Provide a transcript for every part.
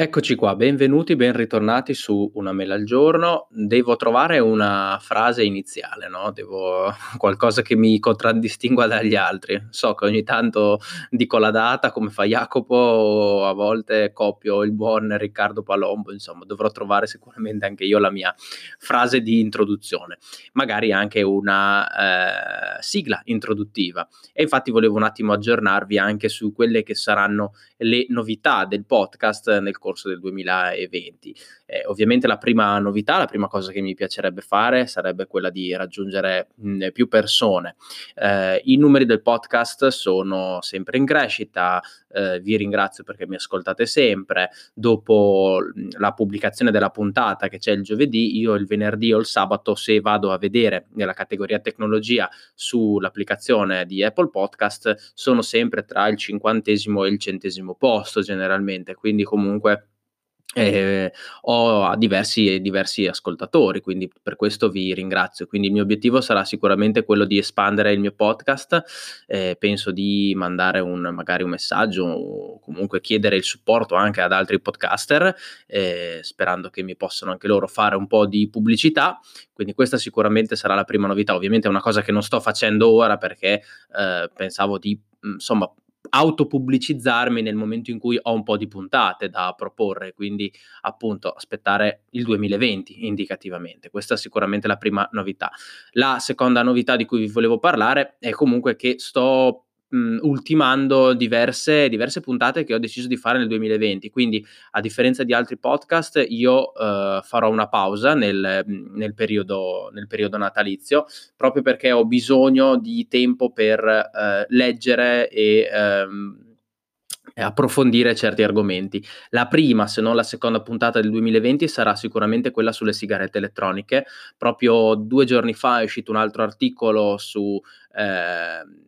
Eccoci qua, benvenuti, ben ritornati su Una mela al giorno. Devo trovare una frase iniziale, no? Devo qualcosa che mi contraddistingua dagli altri. So che ogni tanto dico la data come fa Jacopo, a volte copio il buon Riccardo Palombo, insomma, dovrò trovare sicuramente anche io la mia frase di introduzione, magari anche una eh, sigla introduttiva. E infatti volevo un attimo aggiornarvi anche su quelle che saranno le novità del podcast nel corso del 2020. Eh, ovviamente la prima novità, la prima cosa che mi piacerebbe fare sarebbe quella di raggiungere mh, più persone. Eh, I numeri del podcast sono sempre in crescita, eh, vi ringrazio perché mi ascoltate sempre. Dopo la pubblicazione della puntata che c'è il giovedì, io il venerdì o il sabato, se vado a vedere nella categoria tecnologia sull'applicazione di Apple Podcast, sono sempre tra il cinquantesimo e il centesimo posto generalmente, quindi comunque eh, ho diversi, diversi ascoltatori, quindi per questo vi ringrazio. Quindi il mio obiettivo sarà sicuramente quello di espandere il mio podcast. Eh, penso di mandare un, magari un messaggio o comunque chiedere il supporto anche ad altri podcaster, eh, sperando che mi possano anche loro fare un po' di pubblicità. Quindi questa sicuramente sarà la prima novità. Ovviamente è una cosa che non sto facendo ora perché eh, pensavo di insomma autopubblicizzarmi nel momento in cui ho un po' di puntate da proporre, quindi appunto aspettare il 2020 indicativamente. Questa è sicuramente la prima novità. La seconda novità di cui vi volevo parlare è comunque che sto mh, ultimando diverse, diverse puntate che ho deciso di fare nel 2020. Quindi, a differenza di altri podcast, io uh, farò una pausa nel, nel, periodo, nel, periodo, natalizio, proprio perché ho bisogno di tempo per uh, leggere e. Um, approfondire certi argomenti. La prima, se non la seconda puntata del 2020 sarà sicuramente quella sulle sigarette elettroniche. Proprio due giorni fa è uscito un altro articolo su eh,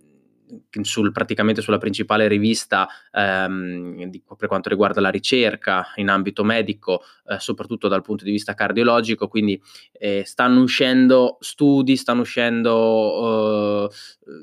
sul, praticamente sulla principale rivista ehm, di, per quanto riguarda la ricerca in ambito medico, eh, soprattutto dal punto di vista cardiologico, quindi eh, stanno uscendo studi, stanno uscendo eh,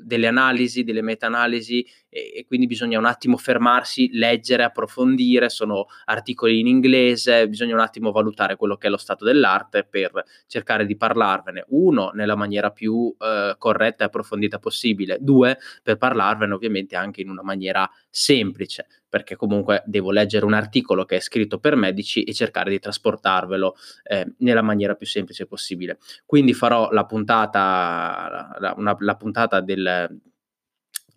delle analisi, delle meta-analisi e, e, quindi bisogna un attimo fermarsi, leggere, approfondire, sono articoli in inglese, bisogna un attimo valutare quello che è lo stato dell'arte per cercare di parlarvene, uno, nella maniera più eh, corretta e approfondita possibile, due, per parlarvene ovviamente anche in una maniera semplice, perché comunque devo leggere un articolo che è scritto per medici e cercare di trasportarvelo eh, nella maniera più semplice possibile. Quindi farò la puntata, la, una, la puntata del,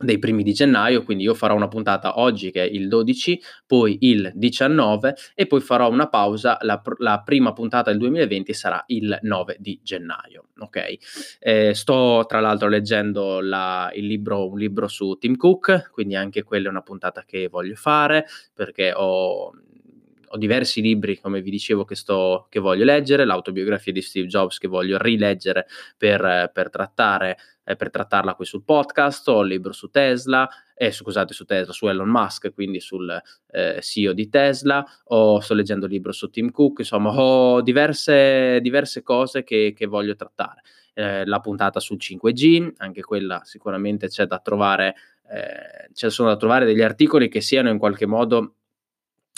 dei primi di gennaio, quindi io farò una puntata oggi che è il 12, poi il 19 e poi farò una pausa, la, la prima puntata del 2020 sarà il 9 di gennaio, ok? Eh, sto tra l'altro leggendo la, il libro, un libro su Tim Cook, quindi anche quella è una puntata che voglio fare perché ho ho diversi libri, come vi dicevo, che, sto, che voglio leggere, l'autobiografia di Steve Jobs che voglio rileggere per, per, trattare, eh, per trattarla qui sul podcast, ho il libro su Tesla, eh, scusate, su Tesla, su Elon Musk, quindi sul eh, CEO di Tesla, o sto leggendo il libro su Tim Cook, insomma, ho diverse, diverse cose che, che voglio trattare. Eh, la puntata sul 5G, anche quella sicuramente c'è da trovare, eh, ci sono da trovare degli articoli che siano in qualche modo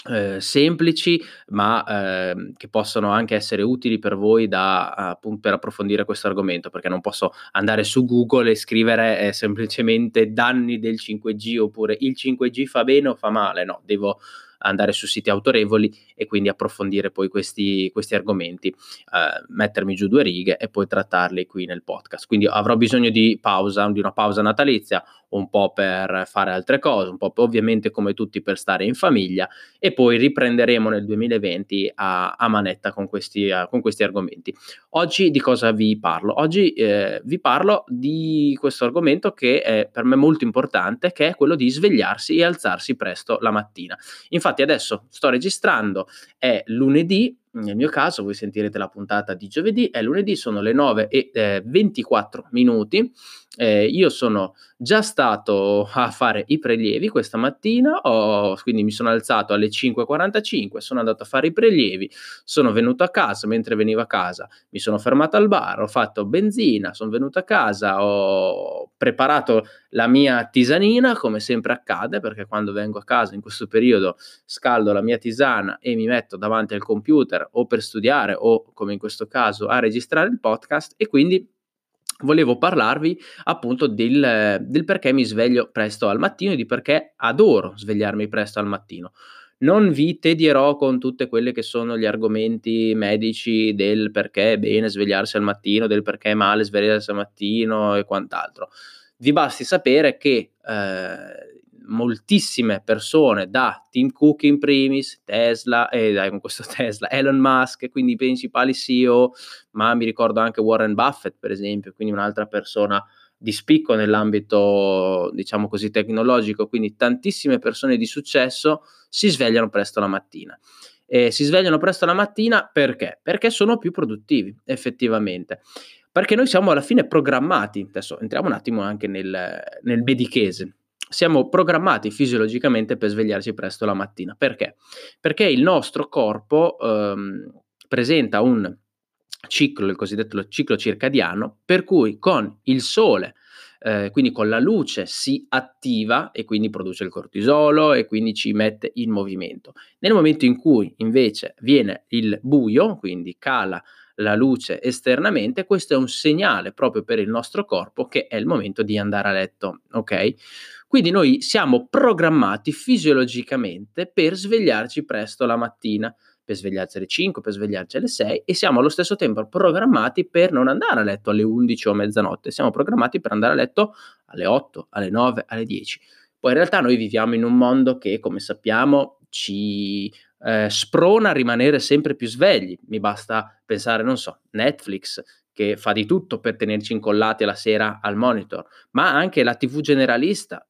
eh, semplici, ma eh, che possono anche essere utili per voi da, appunto, per approfondire questo argomento, perché non posso andare su Google e scrivere eh, semplicemente danni del 5G oppure il 5G fa bene o fa male, no, devo andare su siti autorevoli e quindi approfondire poi questi, questi argomenti, eh, mettermi giù due righe e poi trattarli qui nel podcast. Quindi avrò bisogno di pausa, di una pausa natalizia, un po' per fare altre cose, un po' ovviamente come tutti per stare in famiglia e poi riprenderemo nel 2020 a, a manetta con questi, uh, con questi, argomenti. Oggi di cosa vi parlo? Oggi eh, vi parlo di questo argomento che è per me molto importante, che è quello di svegliarsi e alzarsi presto la mattina. Infatti adesso sto registrando, è lunedì, nel mio caso voi sentirete la puntata di giovedì, è lunedì, sono le 9 e eh, 24 minuti eh, io sono già stato a fare i prelievi questa mattina, ho, quindi mi sono alzato alle 5.45, sono andato a fare i prelievi, sono venuto a casa, mentre venivo a casa mi sono fermato al bar, ho fatto benzina, sono venuto a casa, ho preparato la mia tisanina, come sempre accade, perché quando vengo a casa in questo periodo scaldo la mia tisana e mi metto davanti al computer o per studiare o come in questo caso a registrare il podcast e quindi volevo parlarvi appunto del, del, perché mi sveglio presto al mattino e di perché adoro svegliarmi presto al mattino. Non vi tedierò con tutte quelle che sono gli argomenti medici del perché è bene svegliarsi al mattino, del perché è male svegliarsi al mattino e quant'altro. Vi basti sapere che eh, moltissime persone, da Tim Cook in primis, Tesla, e eh, dai, con questo Tesla, Elon Musk, quindi i principali CEO, ma mi ricordo anche Warren Buffett, per esempio, quindi un'altra persona di spicco nell'ambito, diciamo così, tecnologico, quindi tantissime persone di successo si svegliano presto la mattina. E si svegliano presto la mattina perché? Perché sono più produttivi, effettivamente. Perché noi siamo alla fine programmati, adesso entriamo un attimo anche nel, nel bedichese, siamo programmati fisiologicamente per svegliarci presto la mattina. Perché? Perché il nostro corpo ehm, presenta un ciclo, il cosiddetto ciclo circadiano, per cui con il sole, eh, quindi con la luce, si attiva e quindi produce il cortisolo e quindi ci mette in movimento. Nel momento in cui invece viene il buio, quindi cala la luce esternamente, questo è un segnale proprio per il nostro corpo che è il momento di andare a letto, ok? Quindi noi siamo programmati fisiologicamente per svegliarci presto la mattina, per svegliarci alle 5, per svegliarci alle 6 e siamo allo stesso tempo programmati per non andare a letto alle 11 o mezzanotte, siamo programmati per andare a letto alle 8, alle 9, alle 10. Poi in realtà noi viviamo in un mondo che, come sappiamo, ci eh, sprona a rimanere sempre più svegli. Mi basta pensare, non so, Netflix, che fa di tutto per tenerci incollati alla sera al monitor, ma anche la TV generalista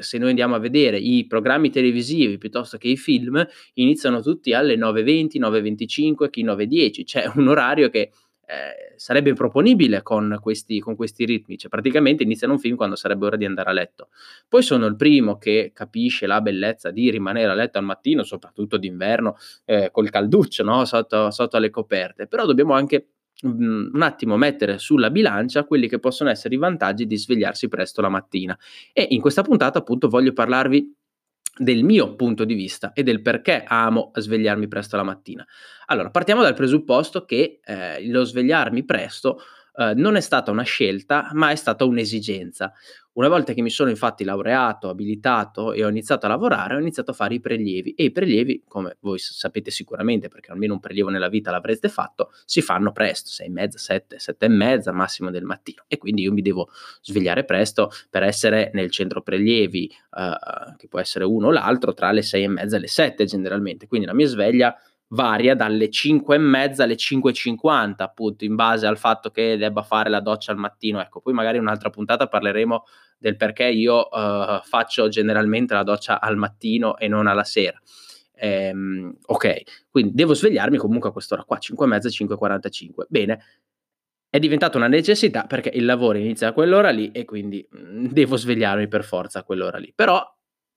se noi andiamo a vedere i programmi televisivi piuttosto che i film, iniziano tutti alle 9.20, 9.25, chi 9.10, c'è un orario che eh, sarebbe improponibile con questi, con questi ritmi, cioè praticamente iniziano un film quando sarebbe ora di andare a letto. Poi sono il primo che capisce la bellezza di rimanere a letto al mattino, soprattutto d'inverno, eh, col calduccio no? sotto, sotto alle coperte, però dobbiamo anche Mhmm, un attimo mettere sulla bilancia quelli che possono essere i vantaggi di svegliarsi presto la mattina. E in questa puntata appunto voglio parlarvi del mio punto di vista e del perché amo svegliarmi presto la mattina. Allora, partiamo dal presupposto che eh, lo svegliarmi presto eh, non è stata una scelta, ma è stata un'esigenza. Una volta che mi sono infatti laureato, abilitato e ho iniziato a lavorare, ho iniziato a fare i prelievi e i prelievi, come voi sapete sicuramente, perché almeno un prelievo nella vita l'avreste fatto, si fanno presto, sei e mezza, sette, sette e mezza massimo del mattino e quindi io mi devo svegliare presto per essere nel centro prelievi, uh, che può essere uno o l'altro, tra le sei e mezza e le sette generalmente, quindi la mia sveglia varia dalle 5 e mezza alle 5.50 appunto in base al fatto che debba fare la doccia al mattino. Ecco poi magari in un'altra puntata parleremo del perché io uh, faccio generalmente la doccia al mattino e non alla sera. Ehm, ok quindi devo svegliarmi comunque a quest'ora qua 5 e mezza 5.45 bene è diventata una necessità perché il lavoro inizia a quell'ora lì e quindi mm, devo svegliarmi per forza a quell'ora lì. Però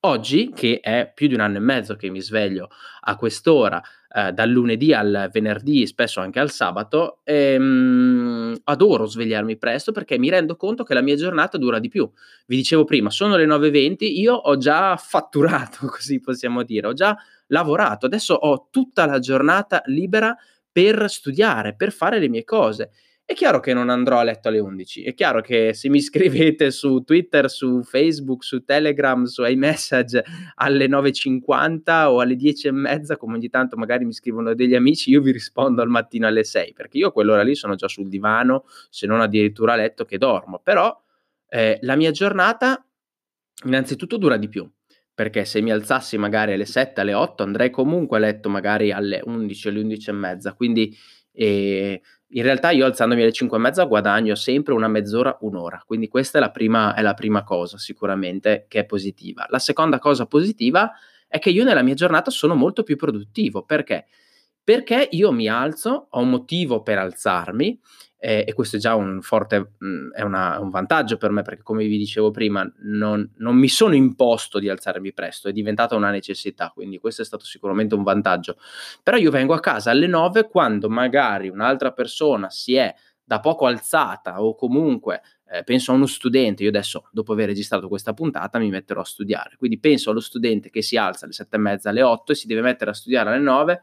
Oggi, che è più di un anno e mezzo che mi sveglio a quest'ora, eh, dal lunedì al venerdì, spesso anche al sabato, ehm, adoro svegliarmi presto perché mi rendo conto che la mia giornata dura di più. Vi dicevo prima, sono le 9.20, io ho già fatturato, così possiamo dire, ho già lavorato, adesso ho tutta la giornata libera per studiare, per fare le mie cose è chiaro che non andrò a letto alle 11, è chiaro che se mi scrivete su Twitter, su Facebook, su Telegram, su iMessage alle 9.50 o alle 10.30, come ogni tanto magari mi scrivono degli amici, io vi rispondo al mattino alle 6, perché io a quell'ora lì sono già sul divano, se non addirittura a letto che dormo, però eh, la mia giornata innanzitutto dura di più, perché se mi alzassi magari alle 7, alle 8 andrei comunque a letto magari alle 11, alle 11.30, quindi... Eh, in realtà io alzandomi alle 5 e mezza guadagno sempre una mezz'ora, un'ora, quindi questa è la, prima, è la prima cosa sicuramente che è positiva. La seconda cosa positiva è che io nella mia giornata sono molto più produttivo, perché? Perché io mi alzo, ho un motivo per alzarmi, eh, e questo è già un forte, mh, mm, è una, un vantaggio per me perché come vi dicevo prima non, non, mi sono imposto di alzarmi presto, è diventata una necessità, quindi questo è stato sicuramente un vantaggio. Però io vengo a casa alle 9 quando magari un'altra persona si è da poco alzata o comunque eh, penso a uno studente, io adesso dopo aver registrato questa puntata mi metterò a studiare, quindi penso allo studente che si alza alle 7 e mezza, alle 8 e si deve mettere a studiare alle 9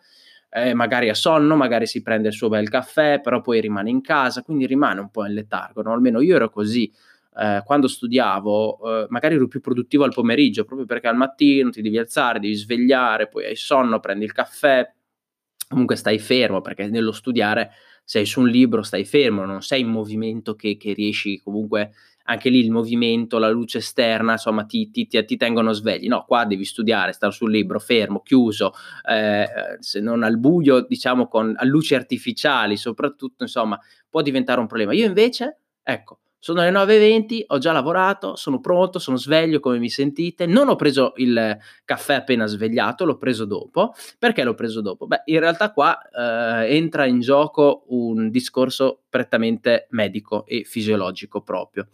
eh, magari ha sonno, magari si prende il suo bel caffè, però poi rimane in casa, quindi rimane un po' in letargo, no? almeno io ero così. Eh, quando studiavo, eh, magari ero più produttivo al pomeriggio, proprio perché al mattino ti devi alzare, devi svegliare, poi hai sonno, prendi il caffè, comunque stai fermo perché nello studiare sei su un libro, stai fermo, non sei in movimento che, che riesci comunque anche lì il movimento, la luce esterna, insomma, ti, ti, ti, ti tengono svegli. No, qua devi studiare, stare sul libro, fermo, chiuso, eh, se non al buio, diciamo, con a luci artificiali, soprattutto, insomma, può diventare un problema. Io invece, ecco, sono le 9.20, ho già lavorato, sono pronto, sono sveglio come mi sentite. Non ho preso il caffè appena svegliato, l'ho preso dopo. Perché l'ho preso dopo? Beh, in realtà qua eh, entra in gioco un discorso prettamente medico e fisiologico proprio.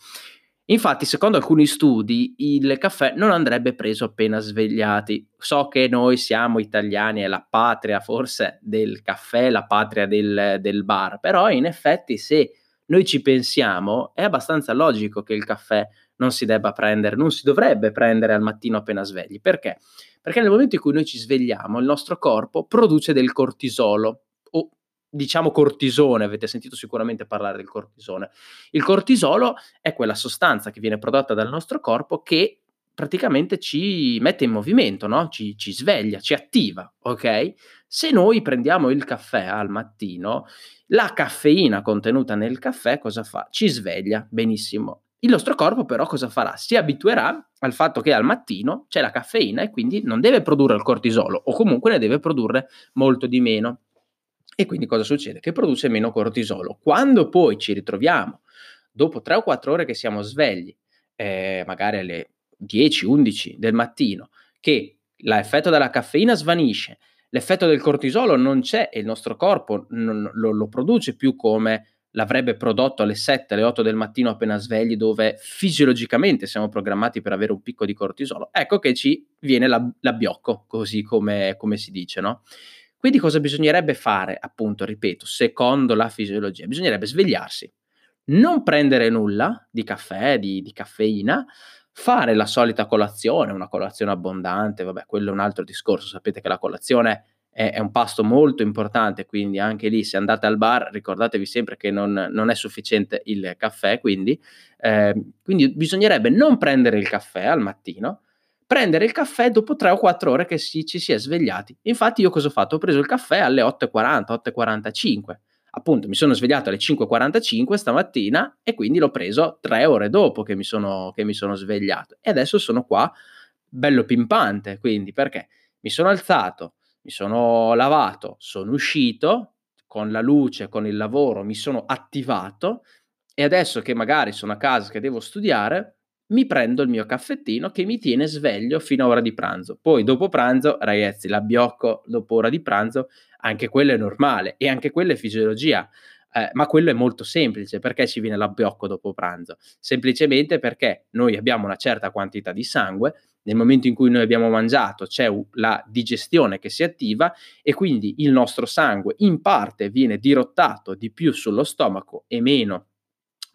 Infatti, secondo alcuni studi, il caffè non andrebbe preso appena svegliati. So che noi siamo italiani, è la patria forse del caffè, la patria del, del bar, però in effetti se noi ci pensiamo, è abbastanza logico che il caffè non si debba prendere, non si dovrebbe prendere al mattino appena svegli. Perché? Perché nel momento in cui noi ci svegliamo, il nostro corpo produce del cortisolo o diciamo cortisone, avete sentito sicuramente parlare del cortisone. Il cortisolo è quella sostanza che viene prodotta dal nostro corpo che praticamente ci mette in movimento, no? ci, ci sveglia, ci attiva, ok? Se noi prendiamo il caffè al mattino, la caffeina contenuta nel caffè cosa fa? Ci sveglia, benissimo. Il nostro corpo però cosa farà? Si abituerà al fatto che al mattino c'è la caffeina e quindi non deve produrre il cortisolo o comunque ne deve produrre molto di meno. E quindi cosa succede? Che produce meno cortisolo. Quando poi ci ritroviamo dopo 3 o 4 ore che siamo svegli, eh, magari alle 10-11 del mattino, che l'effetto della caffeina svanisce, l'effetto del cortisolo non c'è e il nostro corpo non, lo, lo, produce più come l'avrebbe prodotto alle 7, alle 8 del mattino appena svegli, dove fisiologicamente siamo programmati per avere un picco di cortisolo, ecco che ci viene la, l'abbiocco, così come, come si dice, no? Quindi cosa bisognerebbe fare, appunto, ripeto, secondo la fisiologia? Bisognerebbe svegliarsi, non prendere nulla di caffè, di, di caffeina, fare la solita colazione, una colazione abbondante, vabbè, quello è un altro discorso, sapete che la colazione è, è un pasto molto importante, quindi anche lì se andate al bar ricordatevi sempre che non, non è sufficiente il caffè, quindi, eh, quindi bisognerebbe non prendere il caffè al mattino, prendere il caffè dopo 3 o 4 ore che si, ci si è svegliati. Infatti io cosa ho fatto? Ho preso il caffè alle 8.40, 8.45 appunto mi sono svegliato alle 5.45 stamattina e quindi l'ho preso tre ore dopo che mi, sono, che mi sono svegliato e adesso sono qua bello pimpante, quindi perché mi sono alzato, mi sono lavato, sono uscito con la luce, con il lavoro, mi sono attivato e adesso che magari sono a casa che devo studiare, mi prendo il mio caffettino che mi tiene sveglio fino a ora di pranzo. Poi dopo pranzo, ragazzi, l'abbiocco dopo ora di pranzo, anche quello è normale e anche quello è fisiologia. Eh, ma quello è molto semplice. Perché ci viene l'abbiocco dopo pranzo? Semplicemente perché noi abbiamo una certa quantità di sangue, nel momento in cui noi abbiamo mangiato c'è la digestione che si attiva e quindi il nostro sangue in parte viene dirottato di più sullo stomaco e meno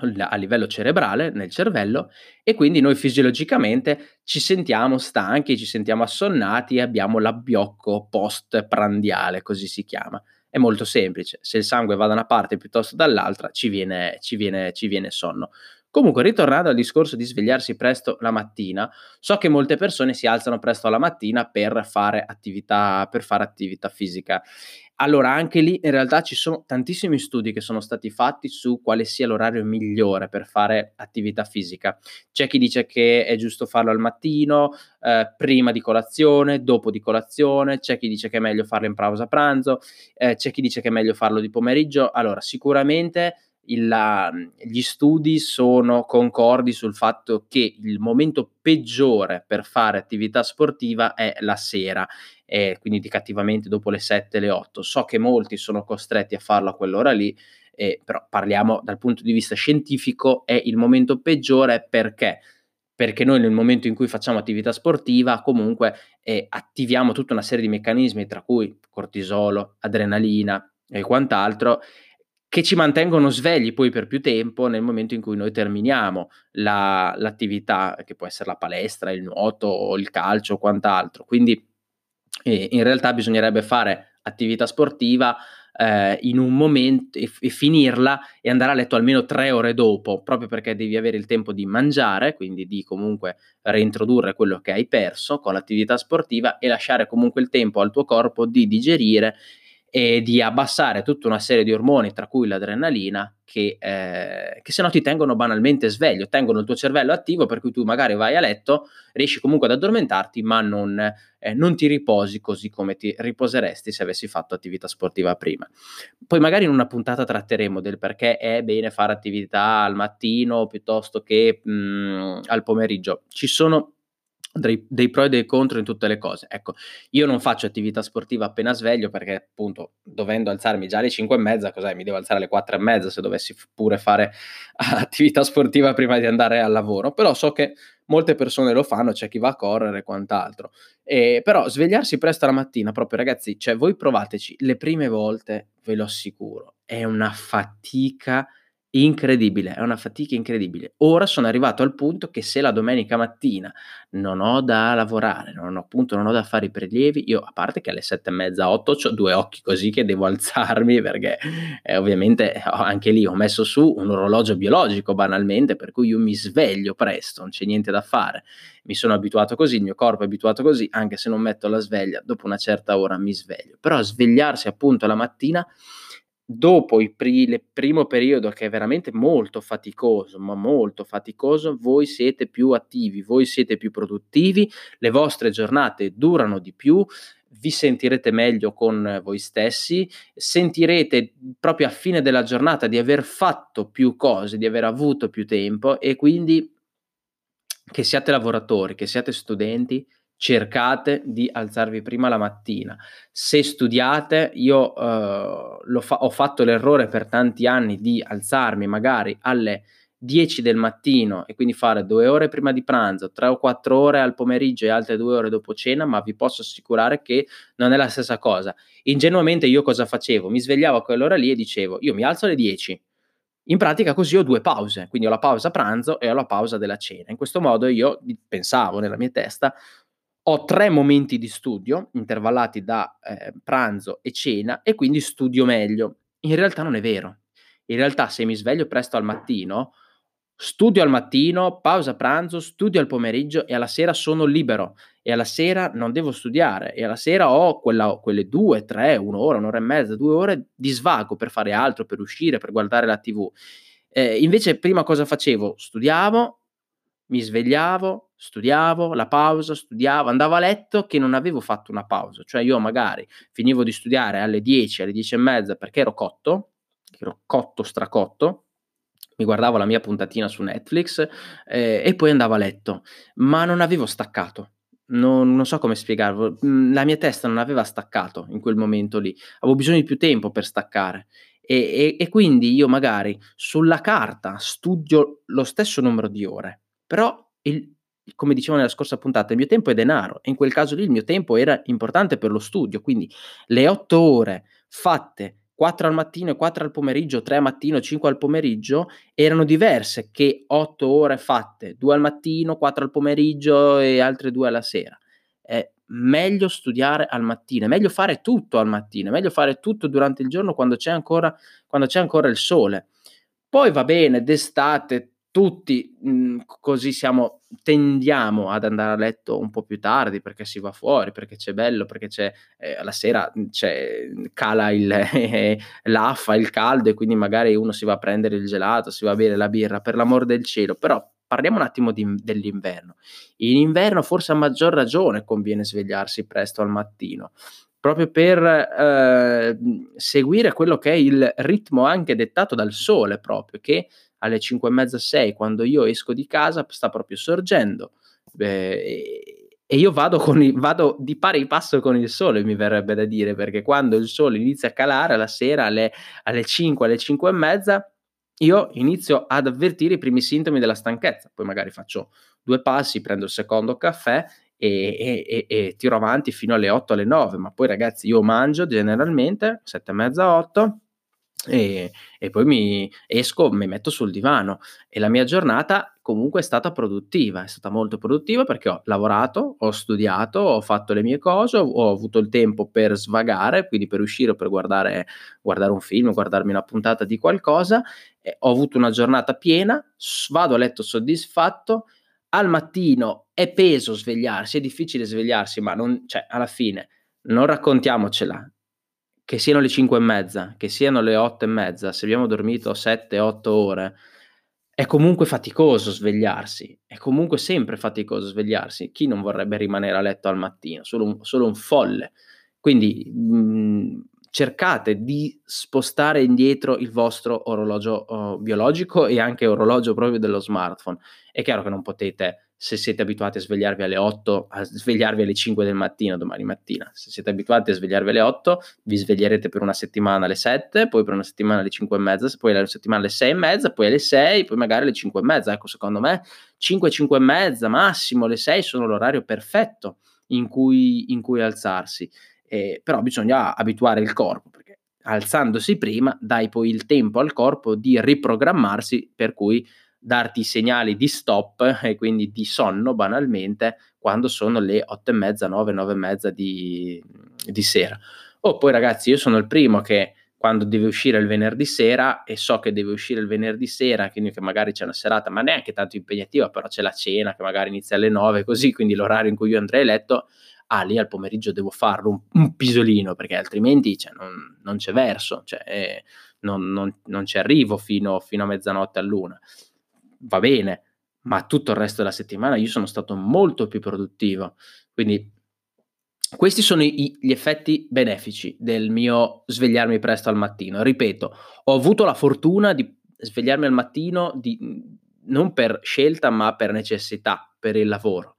a livello cerebrale, nel cervello, e quindi noi fisiologicamente ci sentiamo stanchi, ci sentiamo assonnati e abbiamo l'abbiocco post-prandiale, così si chiama. È molto semplice, se il sangue va da una parte piuttosto dall'altra, ci viene, ci viene, ci viene sonno. Comunque, ritornando al discorso di svegliarsi presto la mattina, so che molte persone si alzano presto la mattina per fare attività, per fare attività fisica allora, anche lì in realtà ci sono tantissimi studi che sono stati fatti su quale sia l'orario migliore per fare attività fisica. C'è chi dice che è giusto farlo al mattino, eh, prima di colazione, dopo di colazione, c'è chi dice che è meglio farlo in pausa pranzo, eh, c'è chi dice che è meglio farlo di pomeriggio. Allora, sicuramente la, gli studi sono concordi sul fatto che il momento peggiore per fare attività sportiva è la sera, eh, quindi indicativamente dopo le 7, le 8. So che molti sono costretti a farlo a quell'ora lì, eh, però parliamo dal punto di vista scientifico, è il momento peggiore perché? Perché noi nel momento in cui facciamo attività sportiva comunque eh, attiviamo tutta una serie di meccanismi, tra cui cortisolo, adrenalina e quant'altro, che ci mantengono svegli poi per più tempo nel momento in cui noi terminiamo la, l'attività, che può essere la palestra, il nuoto, il calcio o quant'altro. Quindi eh, in realtà bisognerebbe fare attività sportiva eh, in un momento e, e, finirla e andare a letto almeno tre ore dopo, proprio perché devi avere il tempo di mangiare, quindi di comunque reintrodurre quello che hai perso con l'attività sportiva e lasciare comunque il tempo al tuo corpo di digerire e di abbassare tutta una serie di ormoni, tra cui l'adrenalina, che, eh, che se no ti tengono banalmente sveglio, tengono il tuo cervello attivo, per cui tu magari vai a letto, riesci comunque ad addormentarti, ma non, eh, non ti riposi così come ti riposeresti se avessi fatto attività sportiva prima. Poi magari in una puntata tratteremo del perché è bene fare attività al mattino piuttosto che mh, mm, al pomeriggio. Ci sono dei, dei, pro e dei contro in tutte le cose. Ecco, io non faccio attività sportiva appena sveglio perché appunto dovendo alzarmi già alle 5 e mezza, cos'è? Mi devo alzare alle 4 e mezza se dovessi pure fare attività sportiva prima di andare al lavoro, però so che molte persone lo fanno, c'è chi va a correre e quant'altro. E, però svegliarsi presto la mattina, proprio ragazzi, cioè voi provateci, le prime volte, ve lo assicuro, è una fatica Incredibile, è una fatica incredibile. Ora sono arrivato al punto che se la domenica mattina non ho da lavorare, non ho appunto non ho da fare i prelievi, io a parte che alle sette e mezza, otto ho due occhi così che devo alzarmi perché eh, ovviamente anche lì ho messo su un orologio biologico banalmente per cui io mi sveglio presto, non c'è niente da fare. Mi sono abituato così, il mio corpo è abituato così, anche se non metto la sveglia, dopo una certa ora mi sveglio. Però svegliarsi appunto la mattina dopo il pri- primo periodo che è veramente molto faticoso, ma molto faticoso, voi siete più attivi, voi siete più produttivi, le vostre giornate durano di più, vi sentirete meglio con voi stessi, sentirete proprio a fine della giornata di aver fatto più cose, di aver avuto più tempo e quindi che siate lavoratori, che siate studenti, cercate di alzarvi prima la mattina. Se studiate, io uh, fa- ho fatto l'errore per tanti anni di alzarmi magari alle 10 del mattino e quindi fare due ore prima di pranzo, tre o quattro ore al pomeriggio e altre due ore dopo cena, ma vi posso assicurare che non è la stessa cosa. Ingenuamente io cosa facevo? Mi svegliavo a quell'ora lì e dicevo, io mi alzo alle 10, in pratica così ho due pause, quindi ho la pausa pranzo e ho la pausa della cena. In questo modo io pensavo nella mia testa, ho tre momenti di studio intervallati da eh, pranzo e cena e quindi studio meglio. In realtà non è vero. In realtà se mi sveglio presto al mattino, studio al mattino, pausa pranzo, studio al pomeriggio e alla sera sono libero e alla sera non devo studiare e alla sera ho quella, quelle due, tre, un'ora, un'ora e mezza, due ore di svago per fare altro, per uscire, per guardare la tv. Eh, invece prima cosa facevo? Studiavo, mi svegliavo, studiavo, la pausa, studiavo, andavo a letto che non avevo fatto una pausa, cioè io magari finivo di studiare alle 10, alle 10 e mezza perché ero cotto, ero cotto, stracotto, mi guardavo la mia puntatina su Netflix eh, e poi andavo a letto, ma non avevo staccato. Non, non, so come spiegarlo, mm, la mia testa non aveva staccato in quel momento lì, avevo bisogno di più tempo per staccare e, e, e quindi io magari sulla carta studio lo stesso numero di ore, però il, come dicevo nella scorsa puntata, il mio tempo è denaro e in quel caso lì il mio tempo era importante per lo studio, quindi le otto ore fatte 4 al mattino e 4 al pomeriggio, 3 al mattino, 5 al pomeriggio, erano diverse che 8 ore fatte, 2 al mattino, 4 al pomeriggio e altre 2 alla sera. È meglio studiare al mattino, è meglio fare tutto al mattino, è meglio fare tutto durante il giorno quando c'è ancora, quando c'è ancora il sole. Poi va bene, d'estate, tutti mh, mhmm, così siamo, tendiamo ad andare a letto un po' più tardi perché si va fuori, perché c'è bello, perché c'è eh, la sera mhmm, c'è, cala il, eh, l'affa, il caldo e quindi magari uno si va a prendere il gelato, si va a bere la birra, per l'amor del cielo, però parliamo un attimo di, dell'inverno. In inverno forse a maggior ragione conviene svegliarsi presto al mattino, proprio per eh, seguire quello che è il ritmo anche dettato dal sole proprio, che alle 5 e mezza, 6, quando io esco di casa, sta proprio sorgendo. Eh, e io vado, con i, vado di pari passo con il sole, mi verrebbe da dire, perché quando il sole inizia a calare alla sera alle, alle 5, alle 5 e mezza, io inizio ad avvertire i primi sintomi della stanchezza. Poi magari faccio due passi, prendo il secondo caffè e, e, e tiro avanti fino alle 8, alle 9. Ma poi ragazzi, io mangio generalmente 7 e mezza, 8 e, e, poi mi esco, mi metto sul divano. E la mia giornata comunque è stata produttiva, è stata molto produttiva perché ho lavorato, ho studiato, ho fatto le mie cose, ho avuto il tempo per svagare, quindi per uscire, per guardare, guardare un film, guardarmi una puntata di qualcosa, ho avuto una giornata piena, vado a letto soddisfatto, al mattino è peso svegliarsi, è difficile svegliarsi, ma non, cioè, alla fine non raccontiamocela, che siano le 5 e mezza, che siano le 8 e mezza, se abbiamo dormito 7-8 ore, è comunque faticoso svegliarsi, è comunque sempre faticoso svegliarsi. Chi non vorrebbe rimanere a letto al mattino? Solo un, solo un folle. Quindi mh, mm, cercate di spostare indietro il vostro orologio uh, biologico e anche orologio proprio dello smartphone. È chiaro che non potete se siete abituati a svegliarvi alle 8, a svegliarvi alle 5 del mattino domani mattina. Se siete abituati a svegliarvi alle 8, vi sveglierete per una settimana alle 7, poi per una settimana alle 5 e mezza, poi una settimana alle 6 e mezza, poi alle 6, poi magari alle 5 e mezza. Ecco, secondo me 5, 5 e mezza, massimo le 6 sono l'orario perfetto in cui, in cui alzarsi. Eh, però bisogna abituare il corpo, perché alzandosi prima dai poi il tempo al corpo di riprogrammarsi, per cui darti segnali di stop e quindi di sonno banalmente quando sono le 8 e mezza, 9, 9 e mezza di, di sera. Oh, poi ragazzi, io sono il primo che quando deve uscire il venerdì sera e so che deve uscire il venerdì sera, quindi che magari c'è una serata, ma neanche tanto impegnativa, però c'è la cena che magari inizia alle 9, così, quindi l'orario in cui io andrei a letto, ah, lì al pomeriggio devo farlo un, un pisolino, perché altrimenti cioè, non, non, c'è verso, cioè, eh, non, non, non, ci arrivo fino, fino a mezzanotte all'una va bene, ma tutto il resto della settimana io sono stato molto più produttivo. Quindi questi sono i, gli effetti benefici del mio svegliarmi presto al mattino. Ripeto, ho avuto la fortuna di svegliarmi al mattino di, non per scelta, ma per necessità, per il lavoro.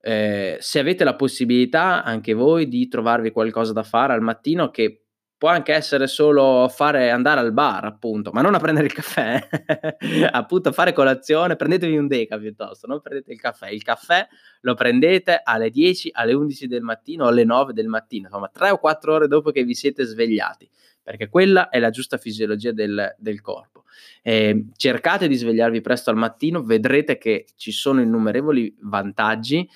Eh, se avete la possibilità anche voi di trovarvi qualcosa da fare al mattino che può anche essere solo fare andare al bar, appunto, ma non a prendere il caffè, appunto fare colazione, prendetevi un deca piuttosto, non prendete il caffè, il caffè lo prendete alle 10, alle 11 del mattino, alle 9 del mattino, insomma 3 o 4 ore dopo che vi siete svegliati, perché quella è la giusta fisiologia del, del corpo. Eh, cercate di svegliarvi presto al mattino, vedrete che ci sono innumerevoli vantaggi,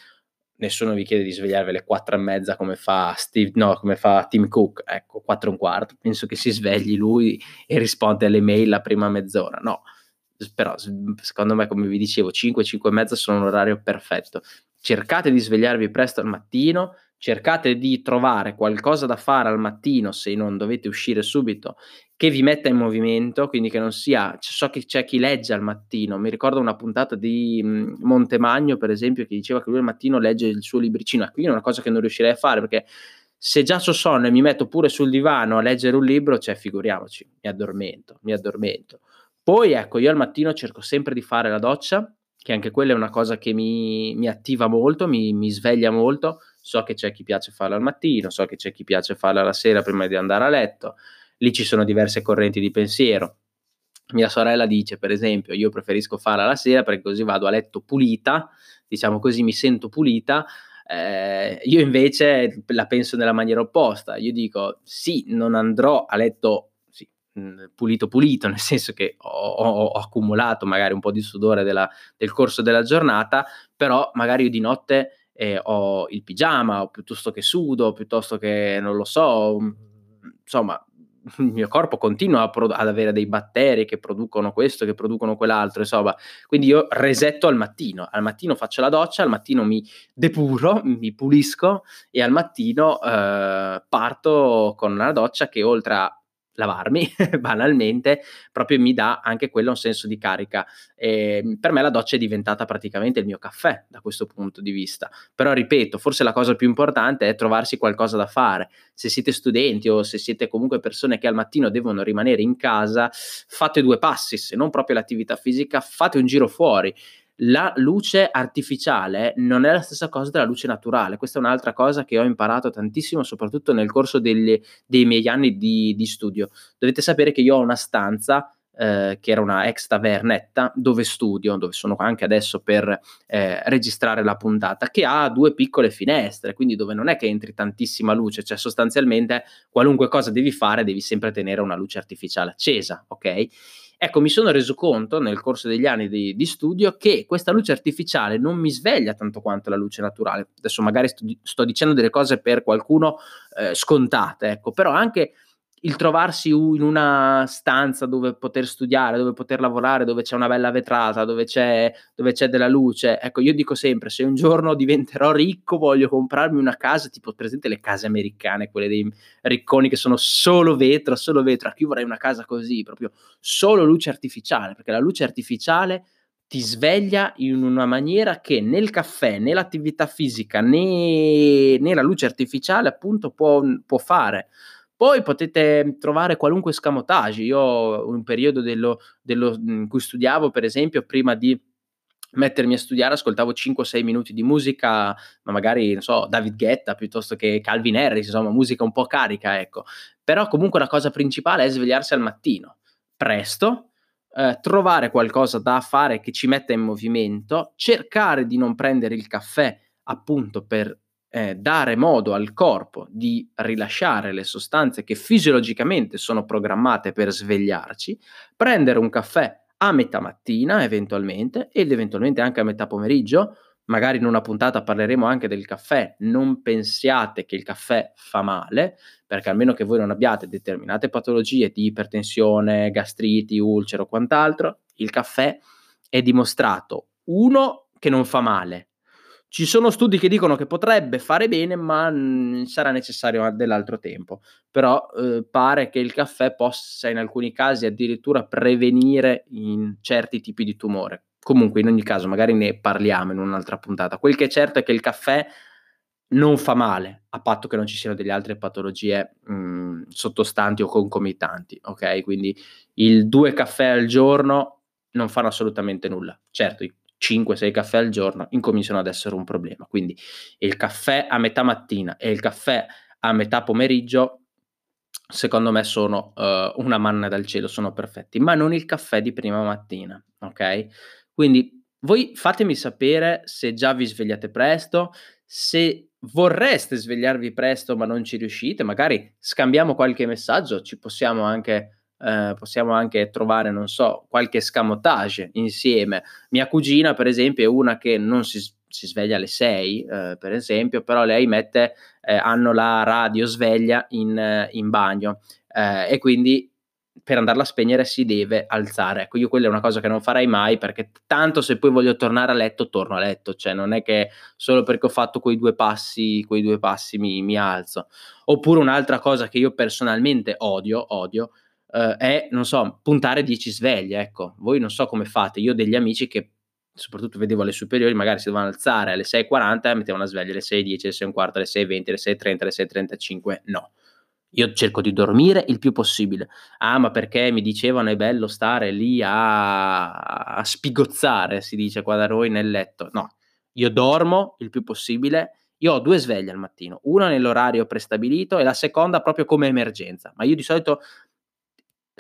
nessuno vi chiede di svegliarvi alle 4 e mezza come fa Steve, no, come fa Tim Cook, ecco, 4 e un quarto, penso che si svegli lui e risponde alle mail la prima mezz'ora, no, però secondo me, come vi dicevo, 5, 5 e mezza sono un orario perfetto, cercate di svegliarvi presto al mattino, cercate di trovare qualcosa da fare al mattino se non dovete uscire subito che vi metta in movimento, quindi che non sia, so che c'è chi legge al mattino, mi ricordo una puntata di mh, Montemagno per esempio che diceva che lui al mattino legge il suo libricino, qui è una cosa che non riuscirei a fare perché se già so sonno e mi metto pure sul divano a leggere un libro, cioè figuriamoci, mi addormento, mi addormento. Poi ecco, io al mattino cerco sempre di fare la doccia, che anche quella è una cosa che mi, mi attiva molto, mi, mi sveglia molto, so che c'è chi piace farla al mattino, so che c'è chi piace farla la sera prima di andare a letto, lì ci sono diverse correnti di pensiero. Mia sorella dice, per esempio, io preferisco farla la sera perché così vado a letto pulita, diciamo così mi sento pulita. Eh, io invece la penso nella maniera opposta. Io dico, sì, non andrò a letto sì, mm, pulito pulito, nel senso che ho, ho, ho accumulato magari un po' di sudore della, del corso della giornata, però magari io di notte eh, ho il pigiama, o piuttosto che sudo, piuttosto che non lo so, mm, insomma, il mio corpo continua pro- ad avere dei batteri che producono questo, che producono quell'altro, insomma. Quindi io resetto al mattino, al mattino faccio la doccia, al mattino mi depuro, mi pulisco e al mattino eh, parto con una doccia che oltre a lavarmi banalmente, proprio mi dà anche quello un senso di carica. E per me la doccia è diventata praticamente il mio caffè da questo punto di vista. Però ripeto, forse la cosa più importante è trovarsi qualcosa da fare. Se siete studenti o se siete comunque persone che al mattino devono rimanere in casa, fate due passi, se non proprio l'attività fisica, fate un giro fuori la luce artificiale non è la stessa cosa della luce naturale. Questa è un'altra cosa che ho imparato tantissimo, soprattutto nel corso delle, dei miei anni di, di studio. Dovete sapere che io ho una stanza eh, che era una ex tavernetta dove studio, dove sono anche adesso per eh, registrare la puntata, che ha due piccole finestre, quindi dove non è che entri tantissima luce, cioè sostanzialmente qualunque cosa devi fare devi sempre tenere una luce artificiale accesa, ok? Ecco, mi sono reso conto nel corso degli anni di, di, studio che questa luce artificiale non mi sveglia tanto quanto la luce naturale. Adesso magari sto, sto dicendo delle cose per qualcuno eh, scontate, ecco, però anche il trovarsi in una stanza dove poter studiare, dove poter lavorare, dove c'è una bella vetrata, dove c'è, dove c'è della luce. Ecco, io dico sempre, se un giorno diventerò ricco, voglio comprarmi una casa, tipo presente le case americane, quelle dei ricconi che sono solo vetro, solo vetro. Ecco, io vorrei una casa così, proprio solo luce artificiale, perché la luce artificiale ti sveglia in una maniera che né il caffè, né l'attività fisica, né, né la luce artificiale appunto può, può fare. Poi potete trovare qualunque scamotage. Io un periodo dello, dello, in cui studiavo, per esempio, prima di mettermi a studiare ascoltavo 5-6 minuti di musica, ma magari, non so, David Guetta piuttosto che Calvin Harris, insomma, musica un po' carica, ecco. Però comunque la cosa principale è svegliarsi al mattino, presto, eh, trovare qualcosa da fare che ci metta in movimento, cercare di non prendere il caffè appunto per eh, dare modo al corpo di rilasciare le sostanze che fisiologicamente sono programmate per svegliarci, prendere un caffè a metà mattina eventualmente ed eventualmente anche a metà pomeriggio, magari in una puntata parleremo anche del caffè, non pensiate che il caffè fa male, perché almeno che voi non abbiate determinate patologie di ipertensione, gastriti, ulcero o quant'altro, il caffè è dimostrato, uno, che non fa male, ci sono studi che dicono che potrebbe fare bene, ma sarà necessario dell'altro tempo. Però eh, pare che il caffè possa in alcuni casi addirittura prevenire certi tipi di tumore. Comunque, in ogni caso, magari ne parliamo in un'altra puntata. Quel che è certo è che il caffè non fa male, a patto che non ci siano delle altre patologie mh, sottostanti o concomitanti. Ok, quindi il due caffè al giorno non fanno assolutamente nulla. Certo, 5-6 caffè al giorno incominciano ad essere un problema. Quindi il caffè a metà mattina e il caffè a metà pomeriggio, secondo me, sono uh, una manna dal cielo, sono perfetti, ma non il caffè di prima mattina, ok? Quindi voi fatemi sapere se già vi svegliate presto, se vorreste svegliarvi presto ma non ci riuscite, magari scambiamo qualche messaggio, ci possiamo anche eh, possiamo anche trovare, non so, qualche escamotage insieme. Mia cugina, per esempio, è una che non si, si sveglia alle 6, eh, per esempio, però lei mette, eh, hanno la radio sveglia in, in bagno eh, e quindi per andarla a spegnere si deve alzare. Ecco, io quella è una cosa che non farei mai perché tanto se poi voglio tornare a letto, torno a letto, cioè non è che solo perché ho fatto quei due passi, quei due passi mi, mi alzo. Oppure un'altra cosa che io personalmente odio, odio, uh, è, non so, puntare 10 sveglie, ecco. Voi non so come fate, io ho degli amici che soprattutto vedevo alle superiori, magari si dovevano alzare alle 6.40 e mettevano la sveglia alle 6.10, alle 6.15, alle 6.20, alle 6.30, alle 6.35, no. Io cerco di dormire il più possibile. Ah, ma perché mi dicevano è bello stare lì a, a spigozzare, si dice qua da noi nel letto. No, io dormo il più possibile. Io ho due sveglie al mattino, una nell'orario prestabilito e la seconda proprio come emergenza. Ma io di solito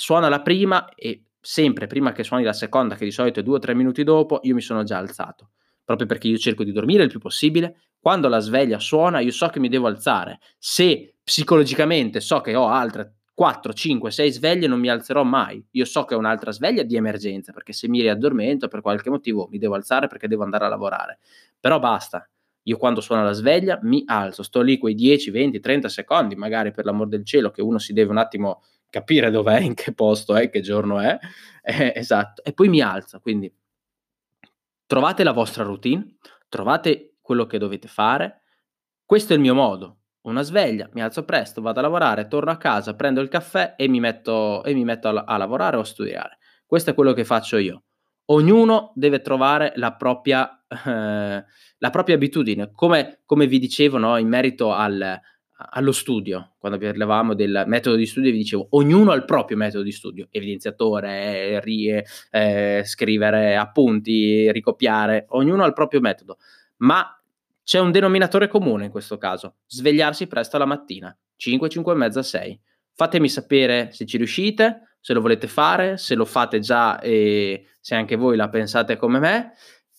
suona la prima e sempre prima che suoni la seconda, che di solito è due o tre minuti dopo, io mi sono già alzato, proprio perché io cerco di dormire il più possibile. Quando la sveglia suona, io so che mi devo alzare. Se psicologicamente so che ho altre 4, 5, 6 sveglie, non mi alzerò mai. Io so che ho un'altra sveglia di emergenza, perché se mi riaddormento per qualche motivo mi devo alzare perché devo andare a lavorare. Però basta. Io quando suona la sveglia mi alzo, sto lì quei 10, 20, 30 secondi, magari per l'amor del cielo, che uno si deve un attimo capire dov'è, in che posto è, che giorno è, eh, esatto, e poi mi alza, quindi trovate la vostra routine, trovate quello che dovete fare, questo è il mio modo, una sveglia, mi alzo presto, vado a lavorare, torno a casa, prendo il caffè e mi metto, e mi metto a, a lavorare o a studiare. Questo è quello che faccio io. Ognuno deve trovare la propria, eh, la propria abitudine. Come, come vi dicevo no, in merito al, allo studio, quando parlavamo del metodo di studio, vi dicevo, ognuno ha il proprio metodo di studio, evidenziatore, rie, eh, scrivere appunti, ricopiare, ognuno ha il proprio metodo, ma c'è un denominatore comune in questo caso, svegliarsi presto la mattina, 5, 5 e mezza, 6. Fatemi sapere se ci riuscite, se lo volete fare, se lo fate già e se anche voi la pensate come me.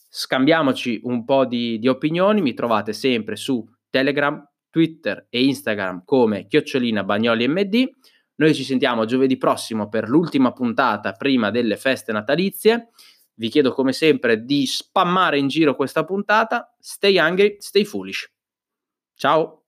Scambiamoci un po' di, di opinioni, mi trovate sempre su Telegram, Twitter e Instagram come chiocciolina bagnoli md. Noi ci sentiamo giovedì prossimo per l'ultima puntata prima delle feste natalizie. Vi chiedo come sempre di spammare in giro questa puntata. Stay hungry, stay foolish. Ciao!